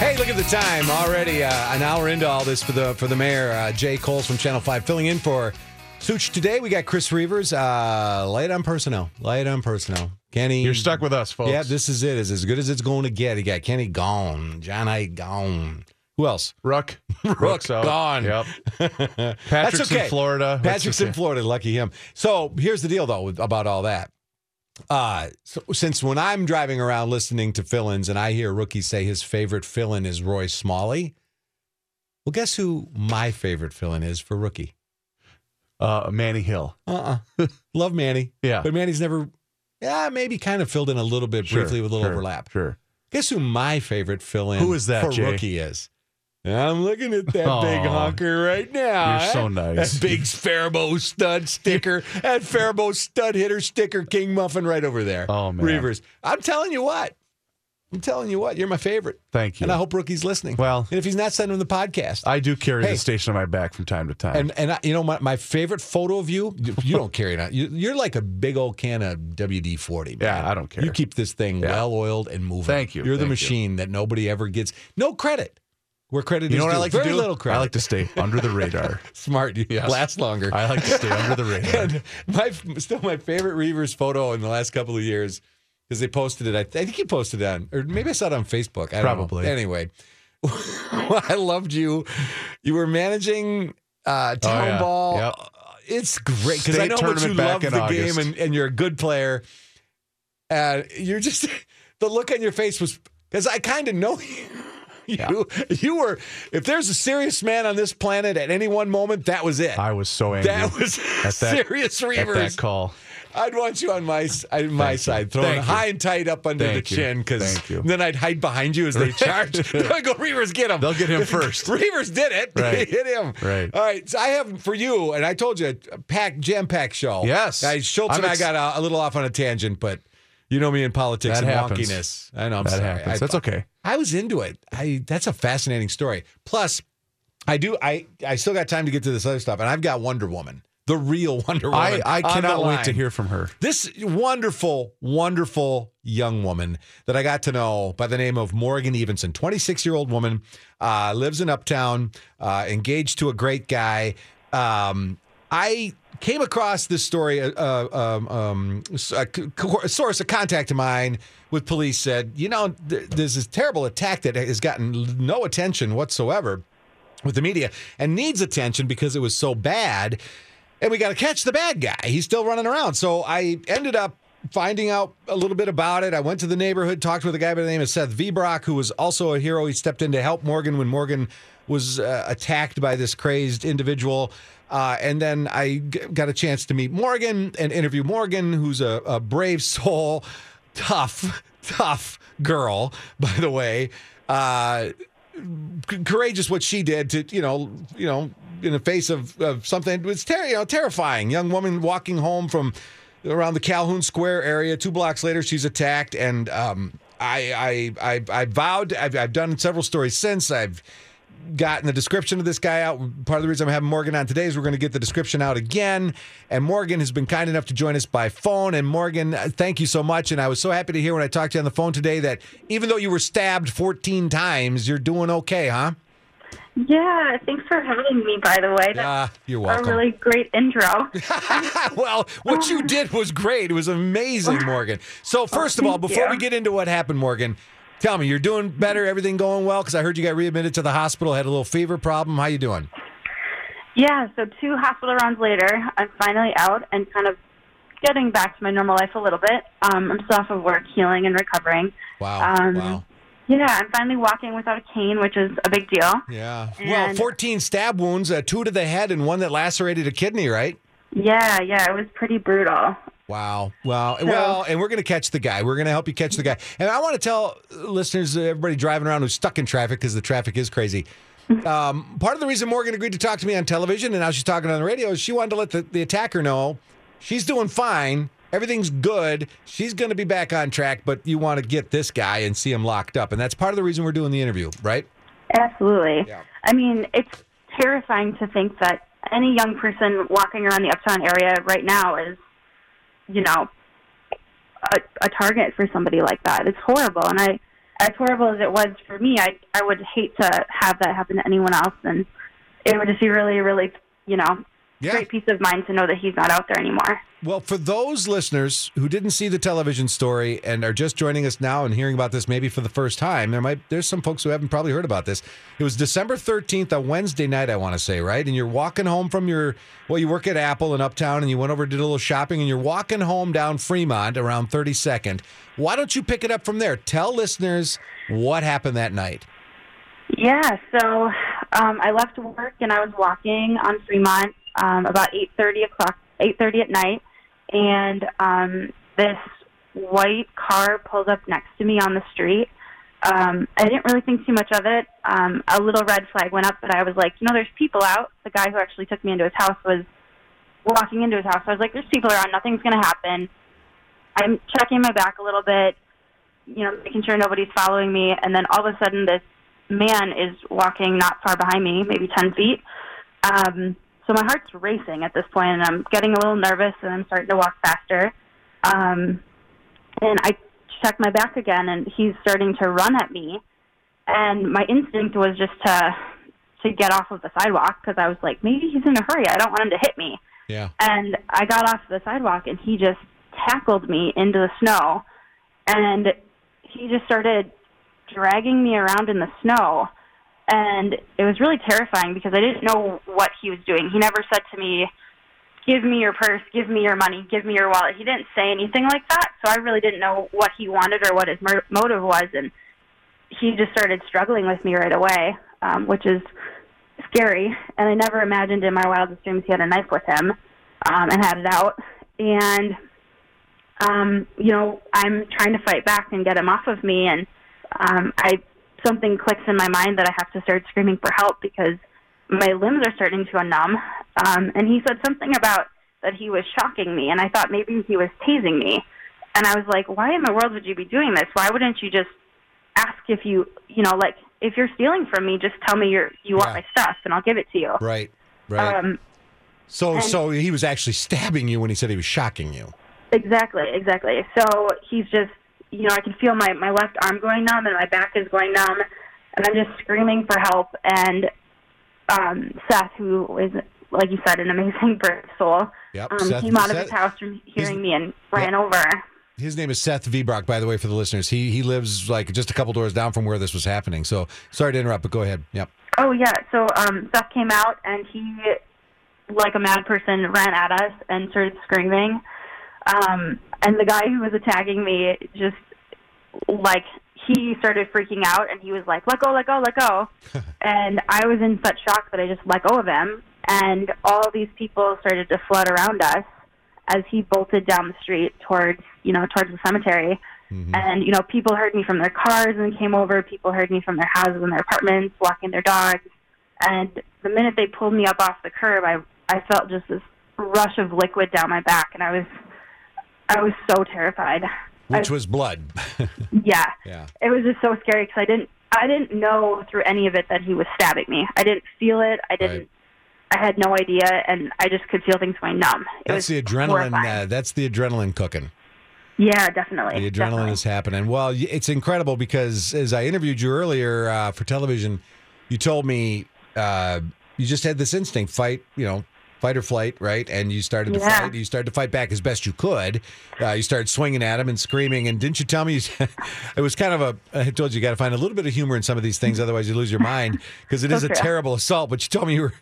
Hey, look at the time already. Uh, an hour into all this for the for the mayor, uh, Jay Kolls from Channel Five, filling in for Such today. We got Chris Reavers. Uh, light on personnel. Light on personnel. Kenny, You're stuck with us, folks. Yeah, this is it. It's as good as it's going to get. You got Kenny gone, John I gone. Who else? Rook. Rook Rook's out. gone. Yep. That's Patrick's okay. in Florida. Patrick's in. Florida. Lucky him. So here's the deal, though, with- about all that. Uh, so, since when I'm driving around listening to fill-ins and I hear rookie say his favorite fill-in is Roy Smalley, well, guess who my favorite fill-in is for rookie? Uh, Manny Hill. Uh-uh. Love Manny. Yeah. But Manny's never, yeah, maybe kind of filled in a little bit Sure, briefly with a little sure, overlap. Sure. Guess who my favorite fill-in Who is that, for Jay? rookie is? I'm looking at that big honker right now. you're so nice. That big Faribault stud sticker, that Faribault stud hitter sticker, King Muffin right over there. Oh, man. Reavers. I'm telling you what. I'm telling you what. You're my favorite. Thank you. And I hope Rookie's listening. Well- and if he's not, send him the podcast. I do carry Hey. the station on my back from time to time. and and I, you know my, my favorite photo of you. You, you don't carry it. on. You, you're like a big old can of WD forty. Yeah, I don't care. You keep this thing Yeah. well oiled and moving. Thank you, You're the thank you. machine that nobody ever gets. No credit. Where credit you is know what due. I like Very to do? little credit. I like to stay under the radar. smart. You Yes. last longer. I like to stay under the radar. And my still my favorite Reavers photo in the last couple of years because they posted it. I, I think he posted it on, or maybe I saw it on Facebook. I don't Probably. Know. Anyway, I loved you. You were managing uh, town Oh, yeah. ball. Yep. It's great because I know how you love the August. game and, and you're a good player. And you're just the look on your face was because I kind of know you. You, you were if there's a serious man on this planet at any one moment, that was it. I was so angry That was at that, serious at that call. I'd want you on my on my Thank side, you. high and tight up under Thank the you. chin, because Thank you. then I'd hide behind you as they charge. I go, Reavers, get him. They'll get him first. Reavers did it. Right. hit him. Right. All right. So I have for you, and I told you, a pack jam pack show. Yes. Guys, Schultz I'm and I got a, a little off on a tangent, but you know me in politics That and happens. wonkiness. I know. I'm that sorry. happens. I- That's okay. I was into it. I that's a fascinating story. Plus, I do I I still got time to get to this other stuff, and I've got Wonder Woman, the real Wonder Woman. I the cannot wait to hear from her. This wonderful, wonderful young woman that I got to know by the name of Morgan Evenson, 26 year old woman, uh, lives in Uptown, uh, engaged to a great guy. Um, I came across this story. Uh, um, um, a, source, a contact of mine with police said, you know, th- there's this terrible attack that has gotten no attention whatsoever with the media and needs attention because it was so bad. And we got to catch the bad guy. He's still running around. So I ended up finding out a little bit about it. I went to the neighborhood, talked with a guy by the name of Seth Vbrock, who was also a hero. He stepped in to help Morgan when Morgan was uh, attacked by this crazed individual. Uh, and then I g- got a chance to meet Morgan and interview Morgan, who's a, a brave soul, tough, tough girl, by the way. Uh, c- courageous what she did to you know you know in the face of, of something. It was ter- you know terrifying. Young woman walking home from around the Calhoun Square area two blocks later she's attacked. And um, I, I I I vowed I've, I've done several stories since. I've gotten the description of this guy out. Part of the reason I'm having Morgan on today is we're going to get the description out again. And Morgan has been kind enough to join us by phone. And Morgan, uh, thank you so much. And I was so happy to hear when I talked to you on the phone today that even though you were stabbed 14 times, you're doing okay, huh? Yeah, thanks for having me, by the way. That's Ah, you're welcome. a really great intro. well, what you did was great. It was amazing, Morgan. So, first of all, before you. we get into what happened, Morgan, tell me, you're doing better, everything going well? Because I heard you got readmitted to the hospital, had a little fever problem. How you doing? yeah, so two hospital rounds later, I'm finally out and kind of getting back to my normal life a little bit. Um, I'm still off of work, healing and recovering. Wow. Um, wow. Yeah, I'm finally walking without a cane, which is a big deal. Yeah. well, 14 stab wounds, uh, two to the head and one that lacerated a kidney, right? Yeah, yeah, it was pretty brutal. Wow. Wow. Well, and we're going to catch the guy. We're going to help you catch the guy. And I want to tell listeners, uh, everybody driving around who's stuck in traffic because the traffic is crazy. Um, part of the reason Morgan agreed to talk to me on television and now she's talking on the radio is she wanted to let the, the attacker know she's doing fine. Everything's good. She's going to be back on track, but you want to get this guy and see him locked up. And that's part of the reason we're doing the interview, right? Absolutely. Yeah. I mean, it's terrifying to think that any young person walking around the Uptown area right now is, you know, a, a target for somebody like that. It's horrible. And I, as horrible as it was for me, I I would hate to have that happen to anyone else, and it would just be really, really, you know, Yeah. great peace of mind to know that he's not out there anymore. Well, for those listeners who didn't see the television story and are just joining us now and hearing about this maybe for the first time, there might there's some folks who haven't probably heard about this. It was December 13th, a Wednesday night, I want to say, right? And you're walking home from your well, you work at Apple in Uptown and you went over did a little shopping and you're walking home down Fremont around 32nd. Why don't you pick it up from there? Tell listeners what happened that night. Yeah, so um, I left work and I was walking on Fremont um, about eight thirty o'clock, eight thirty at night, and um, this white car pulled up next to me on the street. Um, I didn't really think too much of it. Um, a little red flag went up, but I was like, you know, there's people out. The guy who actually took me into his house was walking into his house. I was like, there's people around. Nothing's going to happen. I'm checking my back a little bit, you know, making sure nobody's following me, and then all of a sudden this man is walking not far behind me, maybe 10 feet. Um, so my heart's racing at this point, and I'm getting a little nervous, and I'm starting to walk faster. Um, and I check my back again, and he's starting to run at me. And my instinct was just to to get off of the sidewalk because I was like, maybe he's in a hurry. I don't want him to hit me. Yeah. And I got off the sidewalk, and he just tackled me into the snow, and he just started dragging me around in the snow. And it was really terrifying because I didn't know what he was doing. He never said to me, Give me your purse, give me your money, give me your wallet. He didn't say anything like that. So I really didn't know what he wanted or what his mo- motive was. And he just started struggling with me right away, um, which is scary. And I never imagined in my wildest dreams he had a knife with him um, and had it out. And, um, you know, I'm trying to fight back and get him off of me. And um, I something clicks in my mind that I have to start screaming for help because my limbs are starting to numb. Um, and he said something about that he was shocking me, and I thought maybe he was tasing me. And I was like, why in the world would you be doing this? Why wouldn't you just ask if you, you know, like if you're stealing from me, just tell me you're you want my stuff, and I'll give it to you. Right. Right. Um, so and- so he was actually stabbing you when he said he was shocking you. Exactly, exactly. So he's just, you know, I can feel my my left arm going numb and my back is going numb, and I'm just screaming for help. And um, Seth, who is, like you said, an amazing brave soul, Yep, um, Seth- came out of Seth- his house from hearing his- me and ran over. His name is Seth Vbrock, by the way, for the listeners. He he lives like just a couple doors down from where this was happening. So sorry to interrupt, but go ahead. Yep. Oh yeah. So um, Seth came out and he, like a mad person, ran at us and started screaming. Um, and the guy who was attacking me just like he started freaking out and he was like, "Let go, let go, let go." and I was in such shock that I just let go of him. And all these people started to flood around us as he bolted down the street towards, you know, towards the cemetery. Mm-hmm. And, you know, people heard me from their cars and came over. People heard me from their houses and their apartments, walking their dogs. And the minute they pulled me up off the curb, I I felt just this rush of liquid down my back, and I was I was so terrified. Which I- was blood. yeah, Yeah. it was just so scary because I didn't I didn't know through any of it that he was stabbing me. I didn't feel it. I didn't. Right. I had no idea, and I just could feel things going numb. It that's the adrenaline. Uh, that's the adrenaline cooking. yeah, definitely. The adrenaline definitely. is happening. Well, it's incredible because as I interviewed you earlier uh, for television, you told me uh, you just had this instinct, fight, you know, fight or flight, right? And you started to Yeah. fight. You started to fight back as best you could. Uh, you started swinging at him and screaming. And didn't you tell me? You, it was kind of a. I told you you got to find a little bit of humor in some of these things, otherwise you lose your mind because it is a Okay. terrible assault. But you told me you were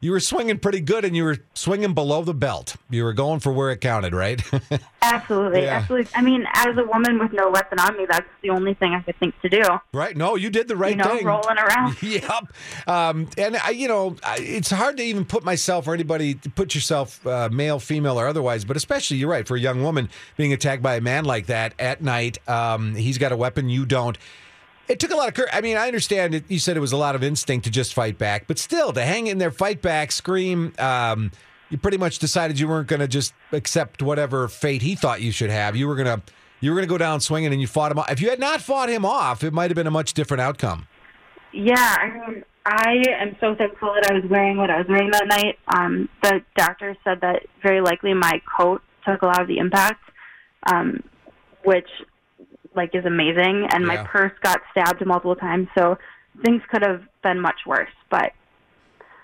you were swinging pretty good and you were swinging below the belt. You were going for where it counted, right? Absolutely, Yeah. absolutely. I mean, as a woman with no weapon on me, that's the only thing I could think to do. right? No, you did the right thing. You know, thing. rolling around. Yep. Um, and I, you know, I, it's hard to even put myself or anybody to put yourself, uh, male, female, or otherwise, but especially you're right for a young woman being attacked by a man like that at night. Um, he's got a weapon, you don't. It took a lot of courage. I mean, I understand it. You said it was a lot of instinct to just fight back, but still to hang in there, fight back, scream. Um, you pretty much decided you weren't going to just accept whatever fate he thought you should have. You were gonna, you were gonna go down swinging, and you fought him off. If you had not fought him off, it might have been a much different outcome. Yeah, I mean, I am so thankful that I was wearing what I was wearing that night. Um, the doctor said that very likely my coat took a lot of the impact, um, which like is amazing, and Yeah. my purse got stabbed multiple times, so things could have been much worse. But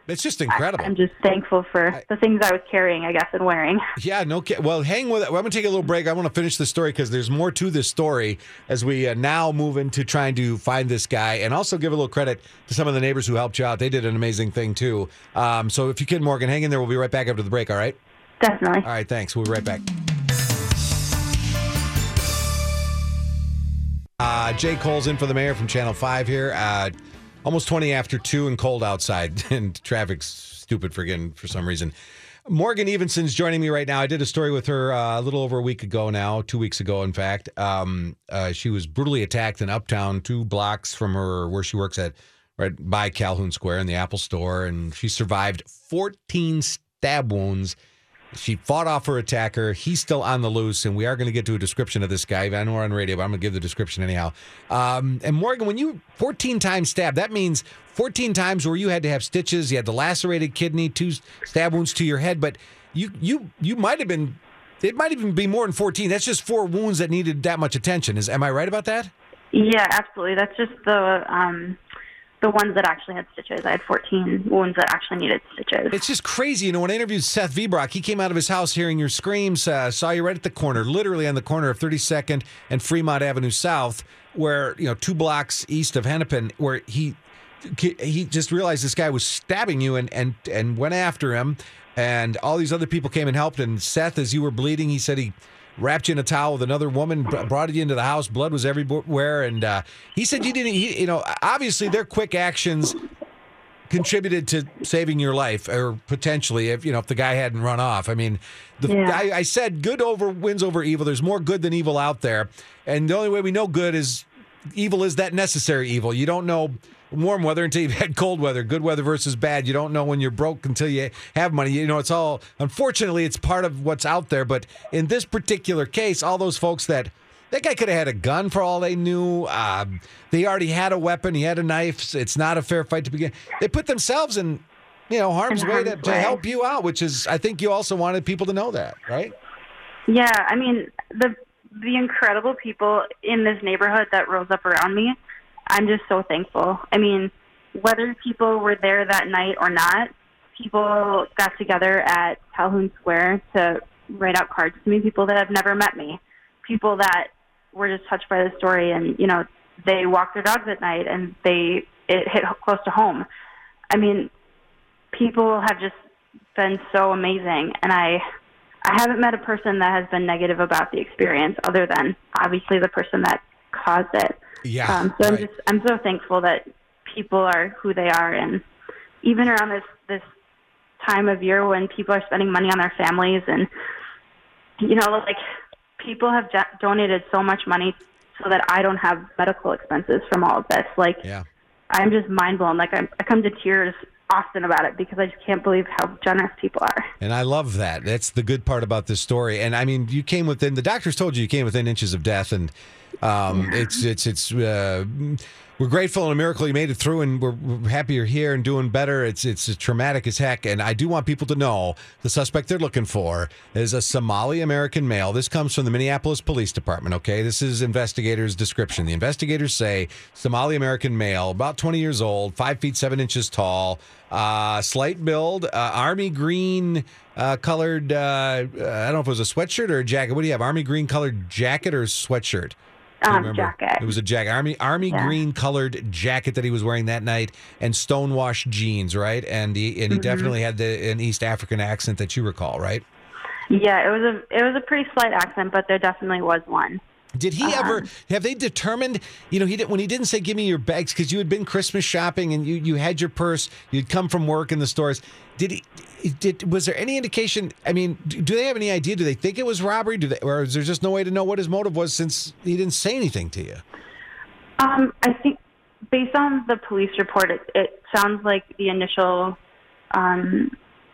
It's just incredible. I'm just thankful for the things I was carrying, I guess, and wearing. Yeah, no. Well, hang with it. I'm going to take a little break. I want to finish the story because there's more to this story as we uh, now move into trying to find this guy and also give a little credit to some of the neighbors who helped you out. They did an amazing thing too. Um, so if you can, Morgan, hang in there. We'll be right back after the break. All right. Definitely. All right. Thanks. We'll be right back. Uh, Jay Kolls in for the mayor from Channel 5 here. Uh, almost 20 after 2 and cold outside, and traffic's stupid for getting for some reason. Morgan Evenson's joining me right now. I did a story with her uh, a little over a week ago now, two weeks ago, in fact. Um, uh, she was brutally attacked in Uptown, two blocks from her where she works at, right by Calhoun Square in the Apple Store, and she survived 14 stab wounds. She fought off her attacker. He's still on the loose, and we are going to get to a description of this guy. I know we're on radio, but I'm going to give the description anyhow. Um, and Morgan, when you 14 times stabbed, that means 14 times where you had to have stitches, you had the lacerated kidney, two stab wounds to your head, but you you you might have been. It might even be more than 14. That's just four wounds that needed that much attention. Is am I right about that? Yeah, absolutely. That's just the um, the ones that actually had stitches. I had 14 wounds that actually needed stitches. It's just crazy. You know, when I interviewed Seth Vibrock, he came out of his house hearing your screams, uh, saw you right at the corner, literally on the corner of 32nd and Fremont Avenue South, where, you know, two blocks east of Hennepin, where he he just realized this guy was stabbing you and and and went after him and all these other people came and helped and Seth as you were bleeding he said he wrapped you in a towel with another woman br- brought you into the house. Blood was everywhere. And uh, he said you didn't he, you know obviously their quick actions contributed to saving your life or potentially if you know if the guy hadn't run off. I mean the Yeah. I, I said good over wins over evil. There's more good than evil out there. And the only way we know good is evil is that necessary evil. You don't know warm weather until you've had cold weather good weather versus bad you don't know when you're broke until you have money you know it's all unfortunately it's part of what's out there but in this particular case all those folks that that guy could have had a gun for all they knew. Um, they already had a weapon. He had a knife. It's not a fair fight to begin. They put themselves in, you know, harm's In way to, to help you out, which is, I think you also wanted people to know that, right? Yeah, I mean the the incredible people in this neighborhood that rose up around me. I'm just so thankful. I mean, whether people were there that night or not, people got together at Calhoun Square to write out cards to me. People that have never met me, people that were just touched by the story, and you know, they walk their dogs at night, and they it hit close to home. I mean, people have just been so amazing, and I I haven't met a person that has been negative about the experience, other than obviously the person that caused it. Yeah. Um, so I'm just I'm so thankful that people are who they are, and even around this this time of year when people are spending money on their families, and you know, like people have do- donated so much money so that I don't have medical expenses from all of this. Like yeah. I'm just mind blown. Like I'm, I come to tears often about it because I just can't believe how generous people are. And I love that. That's the good part about this story. And I mean, you came within the doctors told you you came within inches of death, and um, it's it's it's. Uh, we're grateful and a miracle you made it through, and we're, you're here and doing better. It's it's traumatic as heck, and I do want people to know the suspect they're looking for is a Somali American male. This comes from the Minneapolis Police Department. Okay, this is investigators' description. The investigators say Somali American male, about 20 years old, five feet seven inches tall, uh, slight build, uh, army green uh, colored. Uh, uh, I don't know if it was a sweatshirt or a jacket. What do you have? Army green colored jacket or sweatshirt? Um, jacket. It was a jacket, army army Yeah. green colored jacket that he was wearing that night, and stonewashed jeans, right? And he Mm-hmm. and he definitely had the an East African accent that you recall, right? Yeah, it was a it was a pretty slight accent, but there definitely was one. Did he ever have they determined? You know, he did when he didn't say give me your bags because you had been Christmas shopping and you you had your purse. You'd come from work in the stores. Did he? Did was there any indication? I mean, do do they have any idea? Do they think it was robbery? Do they, or is there just no way to know what his motive was since he didn't say anything to you? Um, I think based on the police report, it, it sounds like the initial, um,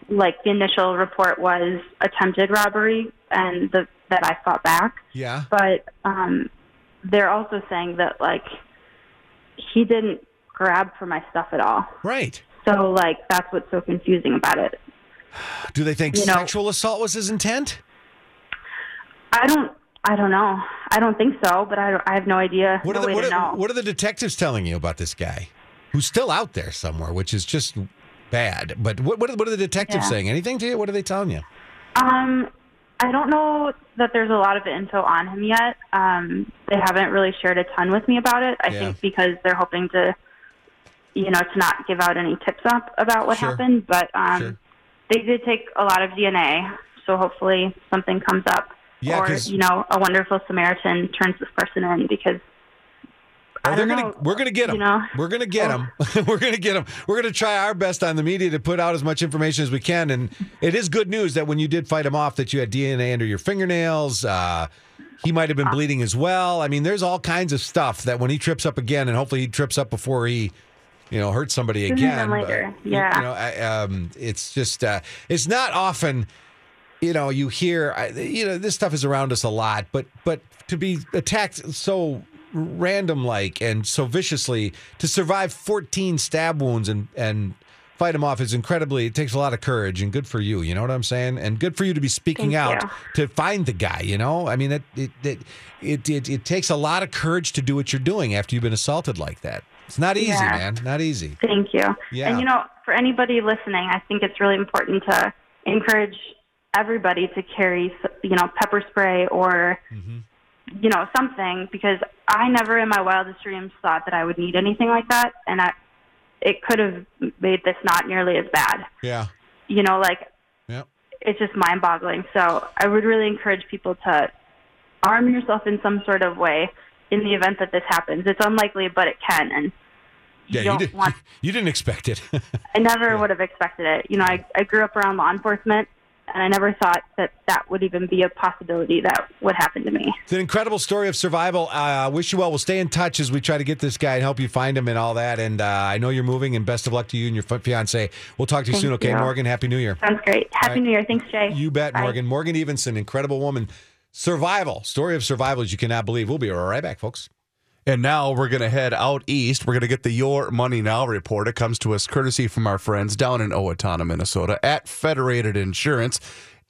like the initial report was attempted robbery, and the, that I fought back. Yeah. But um, they're also saying that like he didn't grab for my stuff at all. Right. So like that's what's so confusing about it. Do they think You know- sexual assault was his intent? I don't I don't know. I don't think so, but I, I have no idea. What no are the what are, what are the detectives telling you about this guy who's still out there somewhere, which is just bad? But what what are, what are the detectives Yeah. saying? Anything to you? What are they telling you? Um, I don't know that there's a lot of info on him yet. Um, they haven't really shared a ton with me about it. I Yeah. think because they're hoping to, you know, to not give out any tips up about what Sure. happened. But um, Sure. They did take a lot of DNA, so hopefully something comes up. Yeah, or you know, a wonderful Samaritan turns this person in because Oh, they're gonna know, we're gonna get them. you know. We're gonna get them. we're gonna get them. We're gonna try our best on the media to put out as much information as we can. And it is good news that when you did fight him off, that you had DNA under your fingernails. Uh, he might have been bleeding as well. I mean, there's all kinds of stuff that when he trips up again, and hopefully he trips up before he, you know, hurt somebody Sooner again. than but, later. Yeah. You know, I, um, it's just uh, it's not often you know, you hear you know, this stuff is around us a lot, but but to be attacked so random like and so viciously to survive 14 stab wounds and and fight them off is incredibly it takes a lot of courage and good for you you know what i'm saying and good for you to be speaking Thank out you. to find the guy you know i mean it it, it it it it takes a lot of courage to do what you're doing after you've been assaulted like that it's not easy Yeah. man not easy Thank you. Yeah. And you know, for anybody listening, I think it's really important to encourage everybody to carry, you know, pepper spray or, Mm-hmm. you know, something because I never in my wildest dreams thought that I would need anything like that, and I, it could have made this not nearly as bad. yeah You know, like yeah it's just mind-boggling. So I would really encourage people to arm yourself in some sort of way in the event that this happens. It's unlikely, but it can, and yeah you you, don't did, want you didn't expect it I never would have expected it. You know, I, I grew up around law enforcement, and I never thought that that would even be a possibility that would happen to me. It's an incredible story of survival. I uh, wish you well. We'll stay in touch as we try to get this guy and help you find him and all that. And uh, I know you're moving, and best of luck to you and your fiance. We'll talk to you Thank soon, okay, you. Morgan? Happy New Year. Sounds great. Happy right. New Year. Thanks, Jay. You bet, Bye. Morgan. Morgan Evenson, incredible woman. Survival, story of survival as you cannot believe. We'll be right back, folks. And now we're going to head out east. We're going to get the Your Money Now report. It comes to us courtesy from our friends down in Owatonna, Minnesota at Federated Insurance.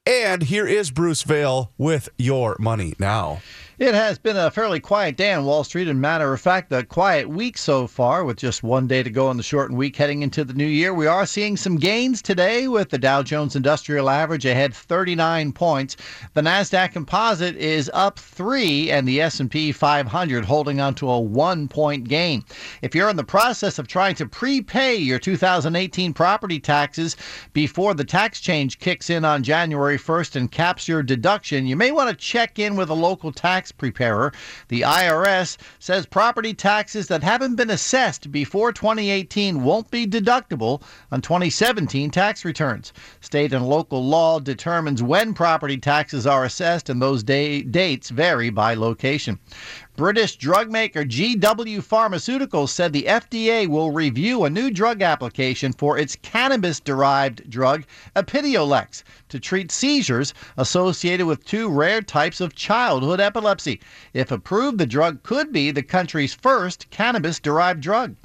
And here is Bruce Vail with Your Money Now. It has been a fairly quiet day on Wall Street, and matter of fact, a quiet week so far, with just one day to go on the shortened week heading into the new year. We are seeing some gains today, with the Dow Jones Industrial Average ahead 39 points. The Nasdaq Composite is up three, and the S&P 500 holding on to a one-point gain. If you're in the process of trying to prepay your 2018 property taxes before the tax change kicks in on January 1st and caps your deduction, you may want to check in with a local tax preparer. The IRS says property taxes that haven't been assessed before 2018 won't be deductible on 2017 tax returns. State and local law determines when property taxes are assessed, and those day- dates vary by location. British drug maker GW Pharmaceuticals said the FDA will review a new drug application for its cannabis derived drug, Epidiolex, to treat seizures associated with two rare types of childhood epilepsy. If approved, the drug could be the country's first cannabis derived drug.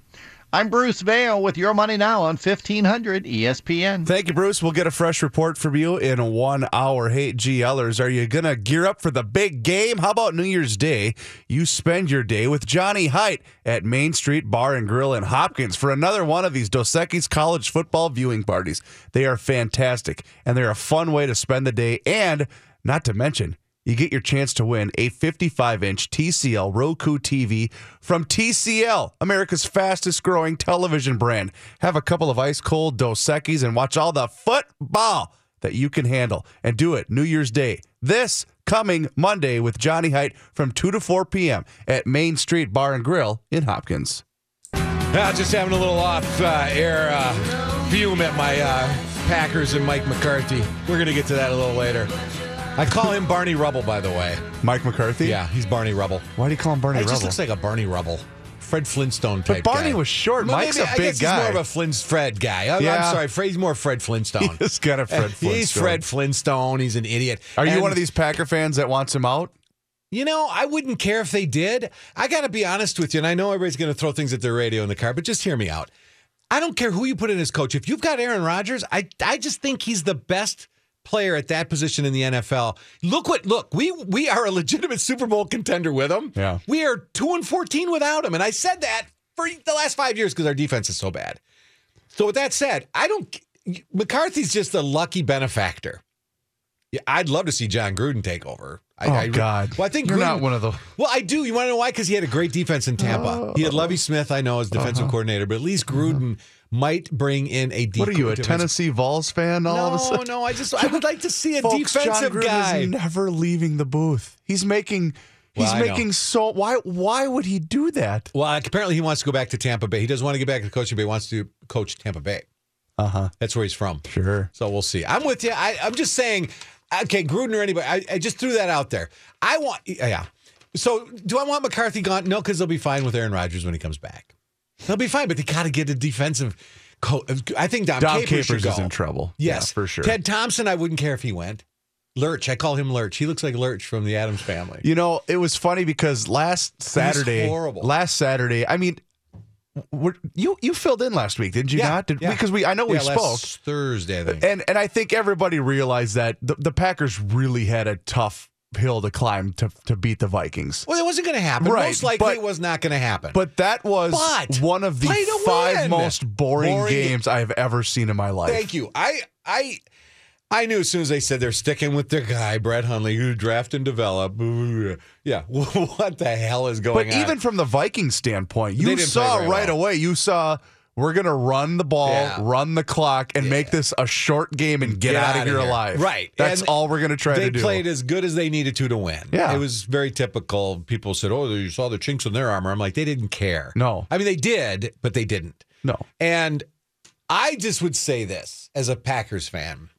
I'm Bruce Vail with Your Money Now on E 1500 ESPN. Thank you, Bruce. We'll get a fresh report from you in one hour. Hey, GLers, are you going to gear up for the big game? How about New Year's Day? You spend your day with Johnny Height at Main Street Bar and Grill in Hopkins for another one of these Dos Equis college football viewing parties. They are fantastic, and they're a fun way to spend the day, and not to mention, you get your chance to win a 55 inch TCL Roku TV from TCL, America's fastest growing television brand. Have a couple of ice cold Dos Equis and watch all the football that you can handle. And do it New Year's Day. This coming Monday with Johnny Height from 2 to 4 p.m. at Main Street Bar and Grill in Hopkins. Uh, just having a little off uh, air uh, fume at my uh, Packers and Mike McCarthy. We're going to get to that a little later. I call him Barney Rubble, by the way. Mike McCarthy? Yeah, he's Barney Rubble. Why do you call him Barney He just Rubble? looks like a Barney Rubble. Fred Flintstone type But Barney guy. was short. Well, Mike's maybe- a I big guess guy. He's more of a Flint Fred guy. I, Yeah. I'm sorry, Fred, he's more Fred Flintstone. He's got a Fred He's Flintstone. Fred Flintstone. He's an idiot. Are you And- one of these Packer fans that wants him out? You know, I wouldn't care if they did. I got to be honest with you, and I know everybody's going to throw things at their radio in the car, but just hear me out. I don't care who you put in as coach. If you've got Aaron Rodgers, I I just think he's the best player at that position in the NFL. Look what look, we we are a legitimate Super Bowl contender with him. Yeah. We are 2 and 14 without him. And I said that for the last 5 years because our defense is so bad. So with that said, I don't McCarthy's just a lucky benefactor. Yeah, I'd love to see Jon Gruden take over. I, Oh I- God! Well, I think you're Gruden, not one of the. well, I do. You want to know why? Because he had a great defense in Tampa. he had Lovie Smith, I know, as defensive Uh-huh. coordinator, but at least Gruden might bring in a deep. What are you, a Tennessee Vols fan? All No, of a sudden, no. I just I would like to see a Folks, Jon defensive Gruden guy. is never leaving the booth. He's making. He's Well, I know. making so. Why? Why would he do that? well, apparently he wants to go back to Tampa Bay. He doesn't want to get back to coaching, but he wants to coach Tampa Bay. Uh huh. That's where he's from. Sure. So we'll see. I'm with you. I, I'm just saying, okay, Gruden or anybody, I, I just threw that out there. I want, yeah. So do I want McCarthy gone? No, because they'll be fine with Aaron Rodgers when he comes back. They'll be fine, but they got to get a defensive. Co- I think Dom, Dom Capers, Capers is in trouble. Yes, Yeah, for sure. Ted Thompson, I wouldn't care if he went. Lurch, I call him Lurch. He looks like Lurch from the Addams family. You know, it was funny because last Saturday, horrible. last Saturday, I mean, you you filled in last week, didn't you Yeah, not? Did, yeah. Because we, I know we spoke, last Thursday, I think. and and I think everybody realized that the, the Packers really had a tough hill to climb to to beat the Vikings. well, it wasn't going to happen. Right, Most likely, but- it was not going to happen. But that was But one of the five win. most boring, Boring. games I've ever seen in my life. Thank you. I I I knew as soon as they said they're sticking with their guy, Brett Hundley, who draft and develop. Yeah, what the hell is going But on? But even from the Vikings standpoint, you saw play right away. You saw we're going to run the ball, Yeah. run the clock, and make this a short game and get, out of outta here here. alive. Right. That's And all we're going to try they to do. played as good as they needed to to win. Yeah. it was very typical. People said, "Oh, you saw the chinks in their armor." I'm like, they didn't care. No. I mean they did, but they didn't. no. And I just would say this as a Packers fan.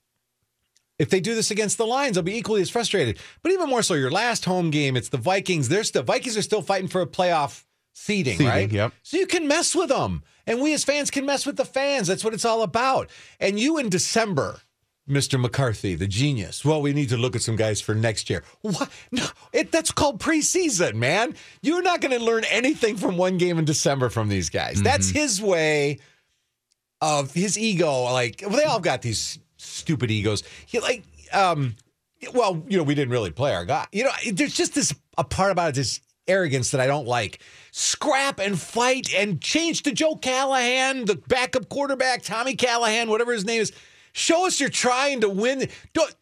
If they do this against the Lions, I'll be equally as frustrated. But even more so, your last home game, it's the Vikings. They're still Vikings are still fighting for a playoff seeding, Seeding, right? yep. So you can mess with them. And we as fans can mess with the fans. That's what it's all about. And you in December, Mr. McCarthy, the genius. Well, we need to look at some guys for next year. What? No, it, that's called preseason, man. You're not going to learn anything from one game in December from these guys. That's his way of his ego. Like, well, they all got these stupid egos. He like, um, well, you know, we didn't really play our guy. You know, there's just this a part about it, this arrogance that I don't like. Scrap and fight and change to Joe Callahan, the backup quarterback, Tommy Callahan, whatever his name is. Show us you're trying to win.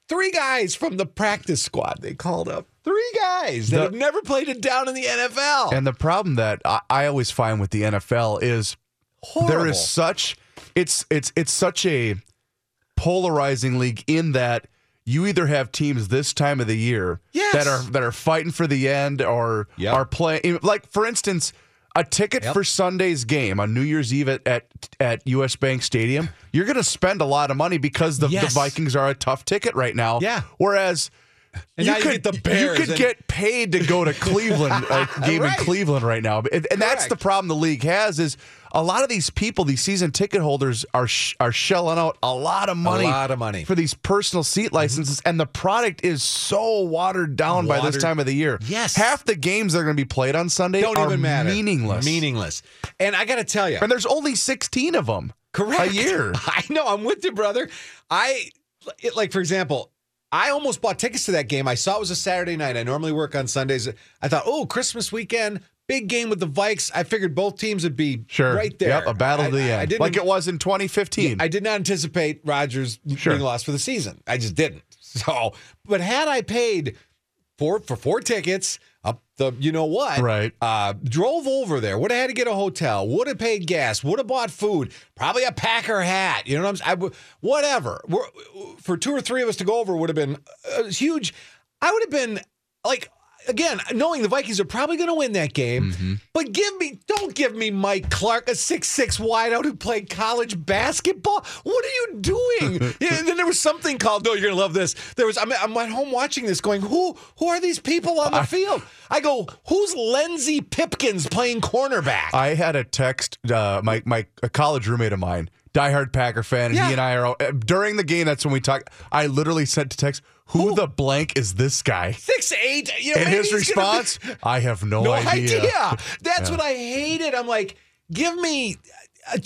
Three guys from the practice squad they called up. Three guys that The- have never played it down in the NFL. And the problem that I, I always find with the NFL is Horrible. there is such it's it's it's such a polarizing league in that you either have teams this time of the year Yes. that are that are fighting for the end or Yep. are playing like for instance a ticket Yep. for Sunday's game on New Year's Eve at, at, at US Bank Stadium, you're going to spend a lot of money because the, the Vikings are a tough ticket right now. Yeah. Whereas And now you get the Bears you could and- get paid to go to Cleveland, a game Right. in Cleveland right now, and, and that's the problem the league has is a lot of these people, these season ticket holders, are sh- are shelling out a lot of money, a lot of money. for these personal seat mm-hmm. licenses, and the product is so watered down by this time of the year. Yes. half the games that are going to be played on Sunday don't are even matter. meaningless. Meaningless. And I got to tell you, and there's only 16 of them. Correct. A year. I know. I'm with you, brother. I it, like, for example, I almost bought tickets to that game. I saw it was a Saturday night. I normally work on Sundays. I thought, oh, Christmas weekend, big game with the Vikes. I figured both teams would be Sure, right there. Yep, a battle I, to the end, I didn't, like it was in 2015. I did not anticipate Rodgers Sure. being lost for the season. I just didn't. So, but had I paid for for four tickets up the, you know what? Right. Uh, drove over there. Would have had to get a hotel. Would have paid gas. Would have bought food. Probably a Packer hat. You know what I'm saying? I whatever. We're, for two or three of us to go over would have been uh, huge. I would have been like. Again, knowing the Vikings are probably going to win that game, Mm-hmm. but give me, don't give me Mike Clark, a six-six wideout who played college basketball. What are you doing? yeah, and then there was something called. No, you're going to love this. There was. I'm, I'm at home watching this, going, who, who are these people on the field? I go, who's Lindsey Pipkins playing cornerback? I had a text, uh, my my a college roommate of mine, diehard Packer fan, and Yeah. he and I are uh, during the game. That's when we talk. I literally sent to text, "Who, the blank is this guy?" Six eight. You know, And his he's gonna be- response, "I have no, no idea." idea. That's what I hated. I'm like, give me. uh,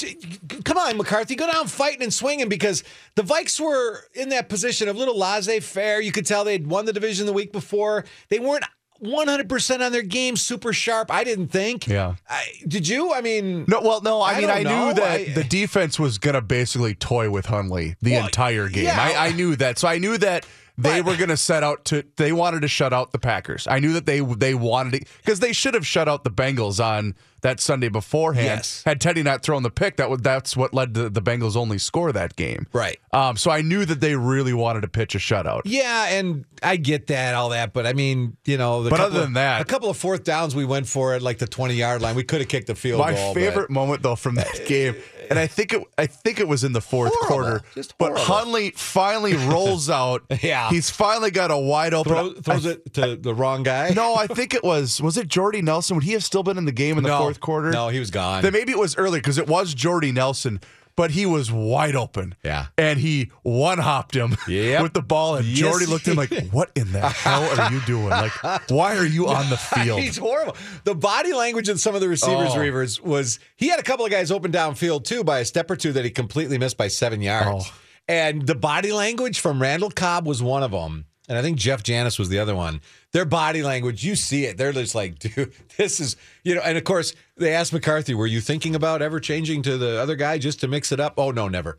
come on, McCarthy, go down fighting and swinging because the Vikes were in that position of little laissez faire. You could tell they'd won the division the week before. They weren't 100% on their game, super sharp. I didn't think. Yeah. I, did you? I mean, No, well, no. I, I mean, don't I know. knew that I- the defense was going to basically toy with Hundley the Well, entire game. yeah. I, I knew that, so I knew that they But- were going to set out to. They wanted to shut out the Packers. I knew that they they wanted it because they should have shut out the Bengals on that Sunday beforehand. Yes. Had Teddy not thrown the pick, that would that's what led to the Bengals only score that game. Right. Um. So I knew that they really wanted to pitch a shutout. Yeah, and I get that, all that, but I mean, you know, the But other of- than that- a couple of fourth downs we went for at like the twenty yard line. We could have kicked the field My goal. but- favorite moment though from that game, and I think it, I think it was in the fourth Horrible. quarter. Just but horrible. Hundley finally rolls out. Yeah. he's finally got a wide open. Throw, throws it to the wrong guy. No, I think it was was it Jordy Nelson? Would he have still been in the game in the fourth quarter? No, he was gone. Then maybe it was earlier because it was Jordy Nelson, but he was wide open. Yeah. and he one hopped him Yep. with the ball, and Yes, Jordy looked at him like, "What in the hell are you doing? Like, why are you on the field?" He's horrible. The body language of some of the receivers, Oh. Reavers, was he had a couple of guys open downfield too by a step or two that he completely missed by seven yards. Oh. And the body language from Randall Cobb was one of them. And I think Jeff Janis was the other one. Their body language, you see it. They're just like, dude, this is, you know, and of course, they asked McCarthy, were you thinking about ever changing to the other guy just to mix it up? Oh, no, never.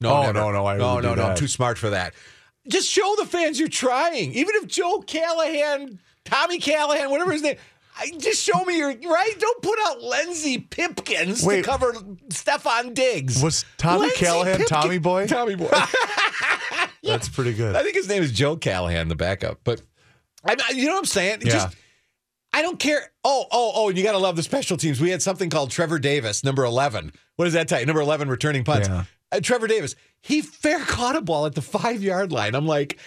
No, Oh, never. no, no, I no, no, no. I'm too smart for that. Just show the fans you're trying. Even if Joe Callahan, Tommy Callahan, whatever his name, I, just show me your right. Don't put out Lindsey Pipkins Wait. to cover Stefon Diggs. Was Tommy Lindsey Callahan Pipkin- Tommy Boy? Tommy Boy. That's pretty good. I think his name is Joe Callahan, the backup. But I, you know what I'm saying? Yeah. Just I don't care. Oh, oh, oh! And you got to love the special teams. We had something called Trevor Davis, number eleven. What does that tell you? Number eleven returning punts. Yeah. Uh, Trevor Davis, he fair caught a ball at the five yard line. I'm like,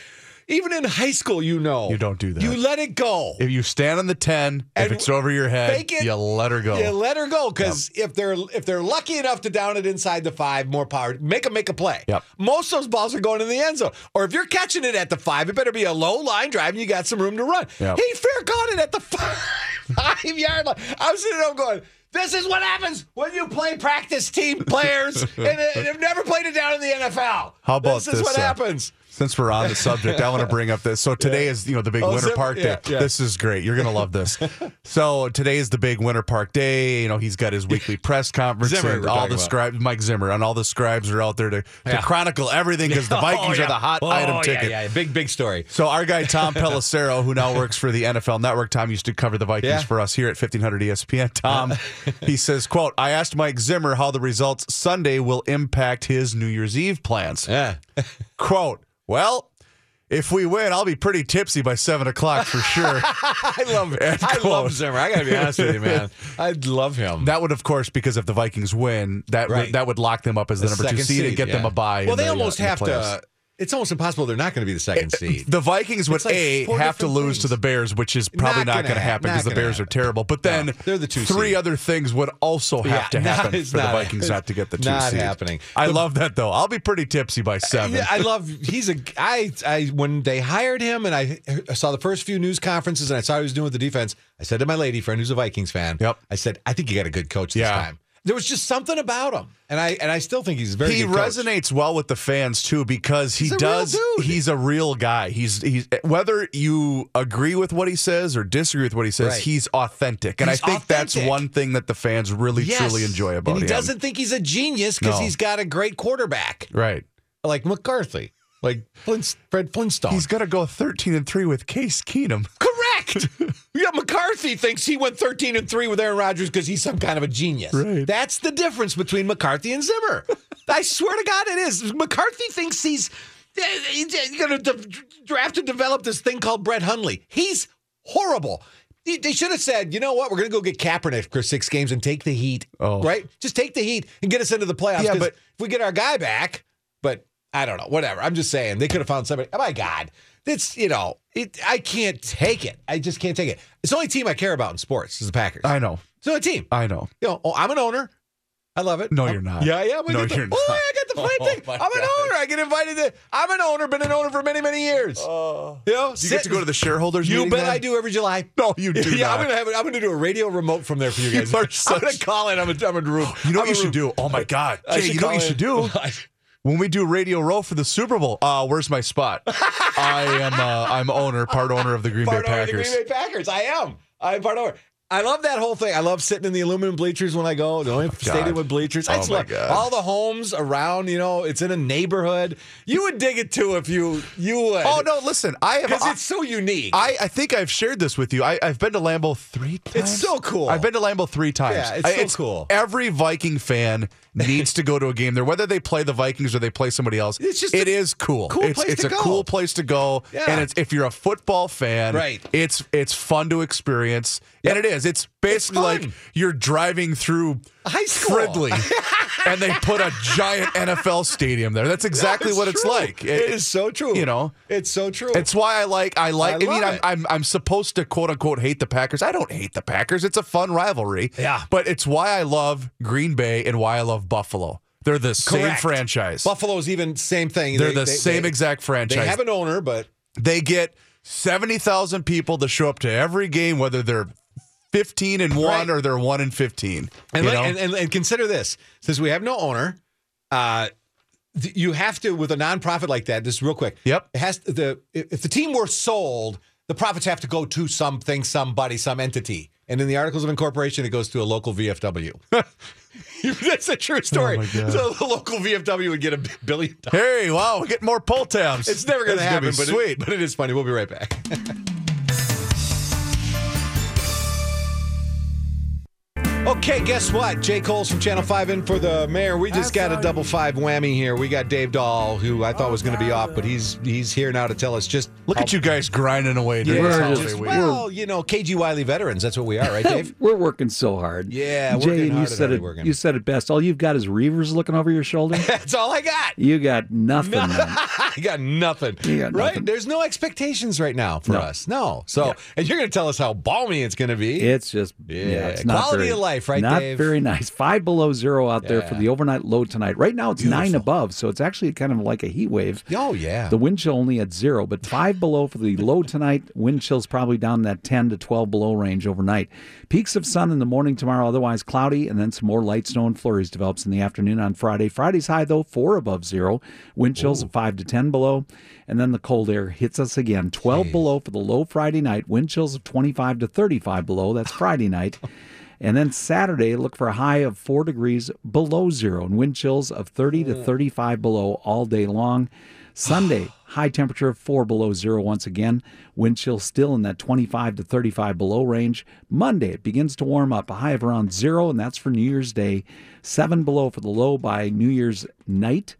even in high school, you know, You don't do that. You let it go. If you stand on the ten, if it's over your head, it. you let her go. You let her go because if they're if they're lucky enough to down it inside the five, more power. Make them make a play. Yep. Most of those balls are going in the end zone. Or if you're catching it at the five, it better be a low line drive and you got some room to run. Yep. He fair caught it at the five, five yard line. I'm sitting there going. This is what happens when you play practice team players and, and have never played it down in the NFL. How about this? is this, what uh, happens. Since we're on the subject, I want to bring up this. So today is, you know, the big Oh, Winter Zimmer- Park Day. yeah, yeah. This is great. You're gonna love this. so today is the big Winter Park Day. You know, he's got his weekly press conference, and all the scribes, Mike Zimmer, and all the scribes are out there to, to Yeah. chronicle everything because the oh, Vikings Oh, are the hot oh, item ticket. Yeah, yeah, big big story. So our guy Tom Pelissero, who now works for the NFL Network, Tom used to cover the Vikings Yeah. for us here at 1500 ESPN. Tom, he says, "quote I asked Mike Zimmer how the results Sunday will impact his New Year's Eve plans. Yeah. Quote, well." If we win, I'll be pretty tipsy by seven o'clock for sure. I love End I quote. love Zimmer. I gotta be honest with you, man. I'd love him. that would, of course, because if the Vikings win, that Right. would, that would lock them up as the, number two seed, and get them a bye. Well, they the, uh, almost the have playoffs. to. It's almost impossible. They're not going to be the second eh, eh, seed. The Vikings would like a have to lose to the Bears, which is probably Not not, going to hap- happen because the Bears are terrible. But then No, they're the two three seed. other things would also have Yeah, to happen it's for the Vikings not to get the two not seed. happening. I The- love that though. I'll be pretty tipsy by seven. Yeah, I love. He's a. I. I. When they hired him, and I, I saw the first few news conferences, and I saw what he was doing with the defense. I said to my lady friend, who's a Vikings fan, Yep. I said, I think you got a good coach this Yeah. time. There was just something about him, and I and I still think he's a very. he good coach. resonates well with the fans too because he He's a real does dude. he's a real guy he's he's whether you agree with what he says or disagree with what he says Right. he's authentic and He's i think that's one thing that the fans really Yes. truly enjoy about and he him doesn't think he's a genius because No. he's got a great quarterback right like McCarthy, like Flint, Fred Flintstone. He's got to go 13 and 3 with case keenum Correct. yeah, McCarthy thinks he went 13 and 3 with Aaron Rodgers because he's some kind of a genius. Right. That's the difference between McCarthy and Zimmer. I swear to God, it is. McCarthy thinks he's going to draft and develop this thing called Brett Hundley. He's horrible. They should have said, you know what? We're going to go get Kaepernick for six games and take the heat. Oh. Right? Just take the heat and get us into the playoffs. Yeah, but- if we get our guy back, but I don't know, whatever. I'm just saying they could have found somebody. Oh my God. It's, you know, it I can't take it. I just can't take it. It's the only team I care about in sports is the Packers. i know it's the only team. i know You know, oh, I'm an owner. I love it. No, I'm- you're not. Yeah, yeah. we No, the- you're Oh, not. I got the Oh, flight thing. I'm an gosh. owner. I get invited to. I'm an owner. Been an owner for many, many years. Oh. you know, Do you get to go to the shareholders You meeting bet then? I do every July. No, you do yeah, not. I'm gonna have. it- I'm gonna do a radio remote from there for you guys. You are I'm such- gonna call in. I'm a, I'm a room. You know I'm what you a should room- do? Oh my God, Jay! You know what you should do? When we do Radio Row for the Super Bowl, uh, where's my spot? I am uh, I'm owner, part owner of the Green part Bay owner of the Packers. Green Bay Packers. I am. I'm part owner. I love that whole thing. I love sitting in the aluminum bleachers when I go. The only oh, stadium with bleachers. I Oh, just love God. all the homes around. You know, it's in a neighborhood. You would dig it too if you you would. Oh no, listen, I have. because it's so unique. I, I think I've shared this with you. I, I've been to Lambeau three times. It's so cool. I've been to Lambeau three times. Yeah, it's I- so cool. Every Viking fan needs to go to a game there, whether they play the Vikings or they play somebody else. It's just it is cool. cool it's place it's to a go. cool place to go. Yeah. And it's if you're a football fan, Right. It's it's fun to experience. And it is. It's basically fun. like you're driving through High school. Fridley and they put a giant NFL stadium there. That's exactly It's what it's true. like. It is so true. You know, it's so true. it's why I like I like. I I, mean, I'm. I'm I'm supposed to quote unquote hate the Packers. I don't hate the Packers. It's a fun rivalry. Yeah. but it's why I love Green Bay and why I love Buffalo. They're the same Correct. franchise. Buffalo's even same thing. They're They- the they- same they- exact franchise. They have an owner, but They get seventy thousand people to show up to every game, whether they're fifteen and one Right. or they're one and fifteen. And, you like- and, and, and consider this: since we have no owner, uh, th- you have to with a nonprofit like that. Just real quick. Yep. It has the if the team were sold, the profits have to go to something, somebody, some entity. And in the articles of incorporation, it goes to a local VFW. That's a true story. Oh. So the local VFW would get a billion dollars. hey, wow, we get more pull tabs. It's never going to happen, but sweet. It, but it is funny. We'll be right back. Okay, guess what? Jay Kolls from Channel 5 in for the mayor. We just got a double five whammy here. We got Dave Dahl, who I thought oh, was going to be off, but he's he's here now to tell us just Look at you guys grinding away Yeah, during this holiday just- week. well, you know, KG Wiley veterans. That's what we are, right, Dave? We're working so hard. Yeah, Jay, working you said it, it. working. You said it best. All you've got is Reavers looking over your shoulder. That's all I got. you got nothing. man. I got nothing. Got right? nothing. There's no expectations right now for No. us. No. So, and you're going to tell us how balmy it's going to be. It's just Yeah, yeah, it's not quality very, of life, right, Not Dave? very nice. Five below zero out there for the overnight low tonight. Right now it's nine above, so it's actually kind of like a heat wave. oh yeah. The wind chill only at zero, but five below for the low tonight. Wind chill's probably down that 10 to 12 below range overnight. Peaks of sun in the morning tomorrow, otherwise cloudy, and then some more light snow and flurries develops in the afternoon on Friday. Friday's high, though, four above zero. Wind chills of 5 to 10 below, and then the cold air hits us again. 12 below for the low Friday night. Wind chills of 25 to 35 below. That's Friday night. And then Saturday, look for a high of four degrees below zero and wind chills of 30 to mm. 35 below all day long. Sunday, high temperature of four below zero once again. Wind chill still in that 25 to 35 below range. Monday, it begins to warm up, a high of around zero, and that's for New Year's Day. Seven below for the low by New Year's night.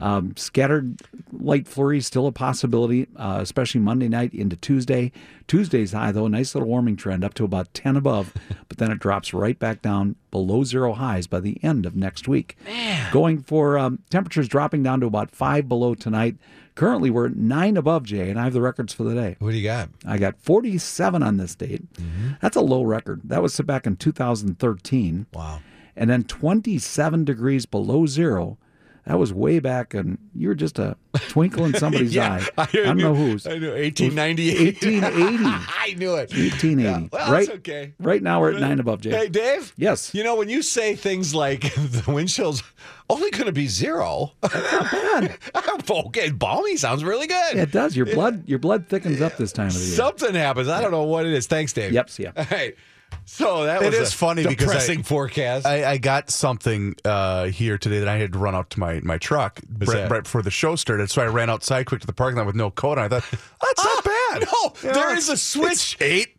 Um, scattered light flurries still a possibility, uh, especially Monday night into Tuesday. Tuesday's high though, nice little warming trend up to about 10 above, but then it drops right back down below zero highs by the end of next week. Going for um, temperatures dropping down to about five below tonight. Currently, we're nine above Jay, and I have the records for the day. what do you got? I got 47 on this date. Mm-hmm. That's a low record. That was set back in 2013. Wow. And then 27 degrees below zero. That was way back, and you were just a twinkle in somebody's eye. I, don't knew- know whose. I knew 1898. 1880. I knew it. 1880. Yeah, well, right, that's okay. right now we're at nine above, Jay. Hey, Dave. Yes. You know when you say things like the wind chill's only going to be zero. okay, balmy sounds really good. Yeah, it does. Your blood, your blood thickens up this time of the year. Something happens. I don't know what it is. Thanks, Dave. Yep, see ya. All right. So that It was is a funny because I- depressing forecast. I, I got something uh, here today that I had to run out to my, my truck right, right before the show started. So I ran outside quick to the parking lot with no coat on. I thought, that's not bad. no, there is a switch. Eight.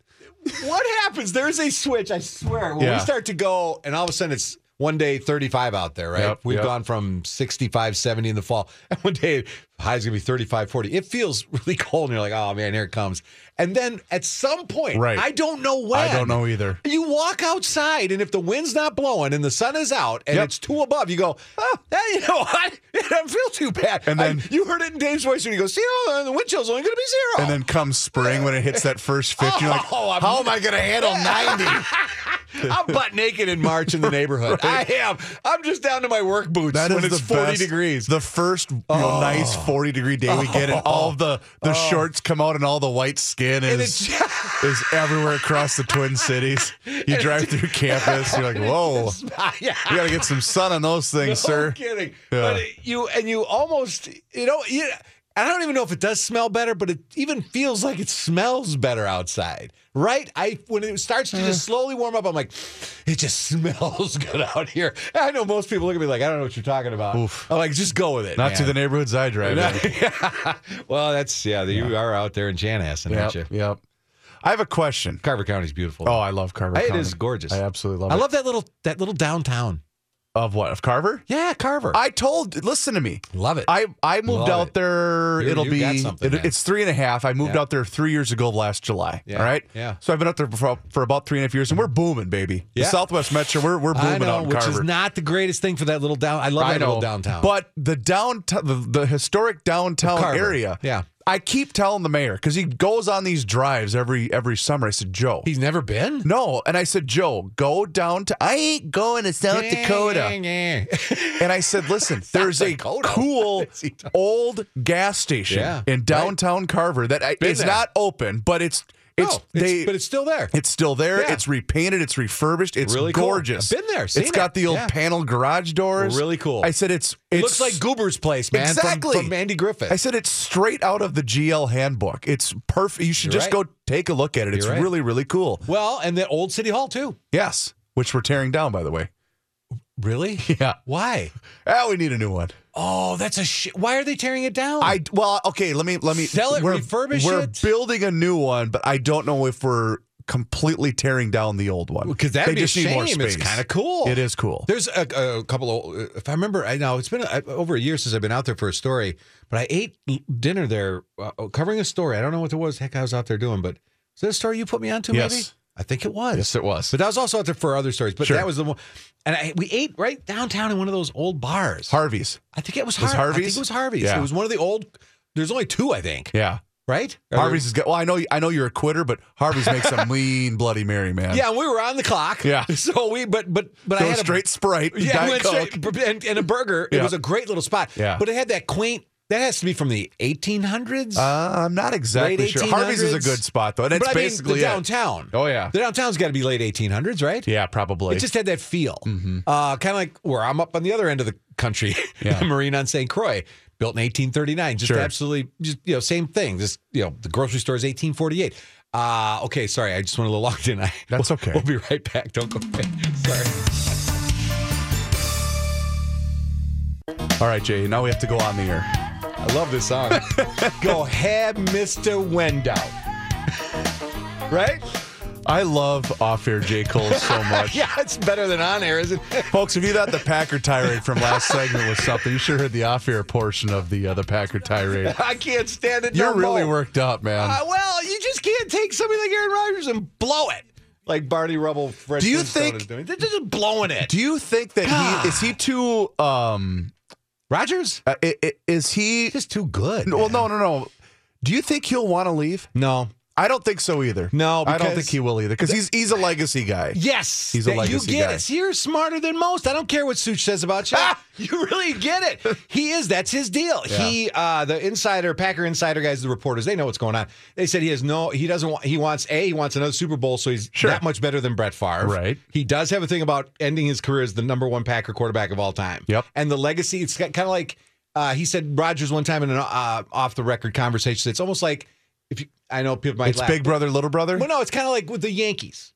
what happens? There's a switch. I swear. When Yeah. we start to go, and all of a sudden it's one day 35 out there, right? Yep, We've yep. gone from 65, 70 in the fall, and one day high's gonna be 35, 40. It feels really cold, and you're like, oh man, here it comes. And then at some point, Right. I don't know when. I don't know either. You walk outside, and if the wind's not blowing and the sun is out and Yep. it's two above, you go, oh, you know what? It doesn't feel too bad. And then- I- you heard it in Dave's voice when he goes, zero, and the wind chill's only going to be zero. And then comes spring when it hits that first 50, you're like, Oh, how am I going to handle 90? I'm butt naked in March in the neighborhood. I am. I'm just down to my work boots That when it's the 40 best. degrees. The first know, nice oh. 40 degree day we get, and oh. all of the, the oh. shorts come out, and all the white skin is, is everywhere across the Twin Cities. You drive through campus, you're like, whoa, yeah. you got to get some sun on those things, No sir. kidding. Yeah. But you and you almost you know you. I don't even know if it does smell better, but it even feels like it smells better outside, right? I when it starts to just mm. slowly warm up, I'm like, it just smells good out here. I know most people look at me like I don't know what you're talking about. Oof. I'm like, just go with it. Not to the man. neighborhoods I drive in. well, that's yeah. You are out there in Chanhassen, aren't you? Yep, yep. I have a question. Carver County's beautiful. Oh, I love Carver. County. It is gorgeous. I absolutely love I it. I love that little that little downtown. Of what of Carver. Yeah, Carver. I told. Listen to me. love it. I I moved Love out it. there. You- it'll you be it- it's three and a half. I moved Yeah. out there three years ago last July. Yeah, All right. yeah. So I've been out there for, for about three and a half years, and we're booming, baby. Yeah. The Southwest Metro, we're we're I booming know, out in which Carver. is not the greatest thing for that little down. I love I that know, little downtown. but the downtown, the, the historic downtown area. Yeah. I keep telling the mayor because he goes on these drives every every summer. I said, Joe, he's never been. no, and I said, Joe, go down to. I ain't going to South Dakota. And I said, listen, there's a Dakota. cool What's he talking- old gas station Yeah, in downtown Carver that I, Been is there. not open, but it's it's no, they but it's still there. it's still there. Yeah. It's repainted. It's refurbished. It's Really cool. gorgeous. I've been there, It's got it. the old Yeah. panel garage doors. Really cool. I said it's it looks like Goober's place, man. Exactly. From, Andy Griffith. I said it's straight out of the GL handbook. It's perfect. You should You're just right. go take a look at it. It's right. really really cool. well, and the old City Hall too. Yes, which we're tearing down by the way. Really? Yeah. Why? Ah, we need a new one. Oh, that's a shit. Why are they tearing it down? I well, okay. Let me let me Sell it, We're, refurbish we're it? building a new one, but I don't know if we're completely tearing down the old one because that'd They be a just more shame. It's kind of cool. It is cool. There's a, a couple of, if I remember, I know it's been uh, over a year since I've been out there for a story, but I ate dinner there uh, covering a story. I don't know what it was. Heck, I was out there doing, but is that a story you put me onto? Yes. Maybe I think it was. Yes, it was. But that was also out there for other stories. But Sure. that was the one, and I, we ate right downtown in one of those old bars. Harvey's. I think it was, Was Har- I think it was Harvey's. Yeah. It was one of the old. There's only two, I think. Yeah. Right? Harvey's is good. Well, I know I know you're a quitter, but Harvey's makes a mean bloody Mary, man. Yeah, and we were on the clock. Yeah. So we, but but but I had straight Sprite. Yeah, Diet Coke. straight, and, and a burger. It was a great little spot. Yeah. But it had that quaint. That has to be from the 1800s. Uh, I'm not exactly sure. Harvey's is a good spot though, and it's but I mean, basically the it. downtown. Oh yeah, The downtown's got to be late 1800s, right? yeah, probably. It just had that feel. Uh, kind of like where I'm up on the other end of the country, Yeah. Marine on St. Croix, built in 1839. Just Sure. absolutely, just you know, same thing. Just you know, the grocery store is 1848. Uh, okay, sorry, I just went a little locked in. I, That's we'll- okay. We'll be right back. Don't go away. Sorry. All right, Jay. Now we have to go on the air. I love this song. go ahead, Mr. Wendell. right? I love off-air Jay Kolls so much. Yeah, it's better than on air, isn't it? Folks, if you thought the Packer tirade from last segment was something, you should have heard the off-air portion of the uh, the Packer tirade. I can't stand it. You're no really more. worked up, man. Uh, well, you just can't take somebody like Aaron Rodgers and blow it. Like Barney Rubble, Fred Do you Flintstone think- is doing. They're just blowing it. Do you think that he is he too um Rodgers? uh, is he Just too good. Well, man. no, no, no. Do you think he'll want to leave? No. I don't think so either. No, I don't think he will either because he's he's a legacy guy. Yes. He's a legacy You get guy. it. You're smarter than most. I don't care what Such says about you. you really get it. He is. That's his deal. Yeah. He, uh, the insider, Packer insider guys, the reporters, they know what's going on. They said he has no, he doesn't want, he wants, A, he wants another Super Bowl, so he's Sure. that much better than Brett Favre. Right. He does have a thing about ending his career as the number one Packer quarterback of all time. Yep. And the legacy, it's kind of like, uh, he said Rodgers one time in an uh, off the record conversation, it's almost like, if you, I know people might It's laugh. big brother, little brother. Well, no, it's kind of like with the Yankees.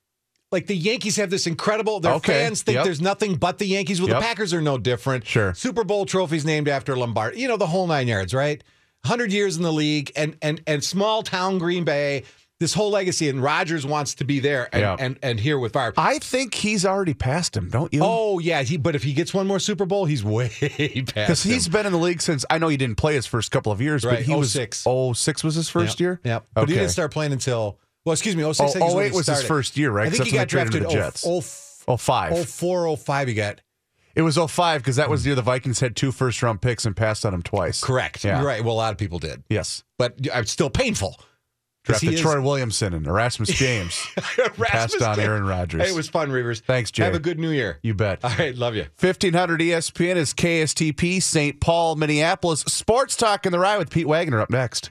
Like the Yankees have this incredible. Their Okay, fans think yep. there's nothing but the Yankees. Well, Yep. the Packers are no different. Sure. Super Bowl trophies named after Lombard. You know the whole nine yards, right? Hundred years in the league, and and and small town Green Bay. This whole legacy, and Rodgers wants to be there, and Yeah. and, and here with Favre. I think he's already passed him, don't you? Oh yeah, he. But if he gets one more Super Bowl, he's way past. because he's been in the league since I know he didn't play his first couple of years, Right, but he was 06. Oh, six was his first Yep, year. Yep. But he didn't start playing until. Well, excuse me. 06 Oh, I think oh, is when 08 he was his first year, right? I think he got drafted. him to the oh- Jets. oh, Oh, five. Oh, four, oh, five. He got It was 05 because that was the year the Vikings had two first round picks and passed on him twice. correct. Yeah. You're right. Well, a lot of people did, Yes. but it's still painful. Drafted is- Troy Williamson and Erasmus James. Rasmus passed on James. Aaron Rodgers. Hey, it was fun, Reavers. Thanks, Jay. Have a good New Year. You bet. All right, love you. 1500 ESPN is KSTP St. Paul, Minneapolis. Sports Talk in the Rye with Pete Wagner up next.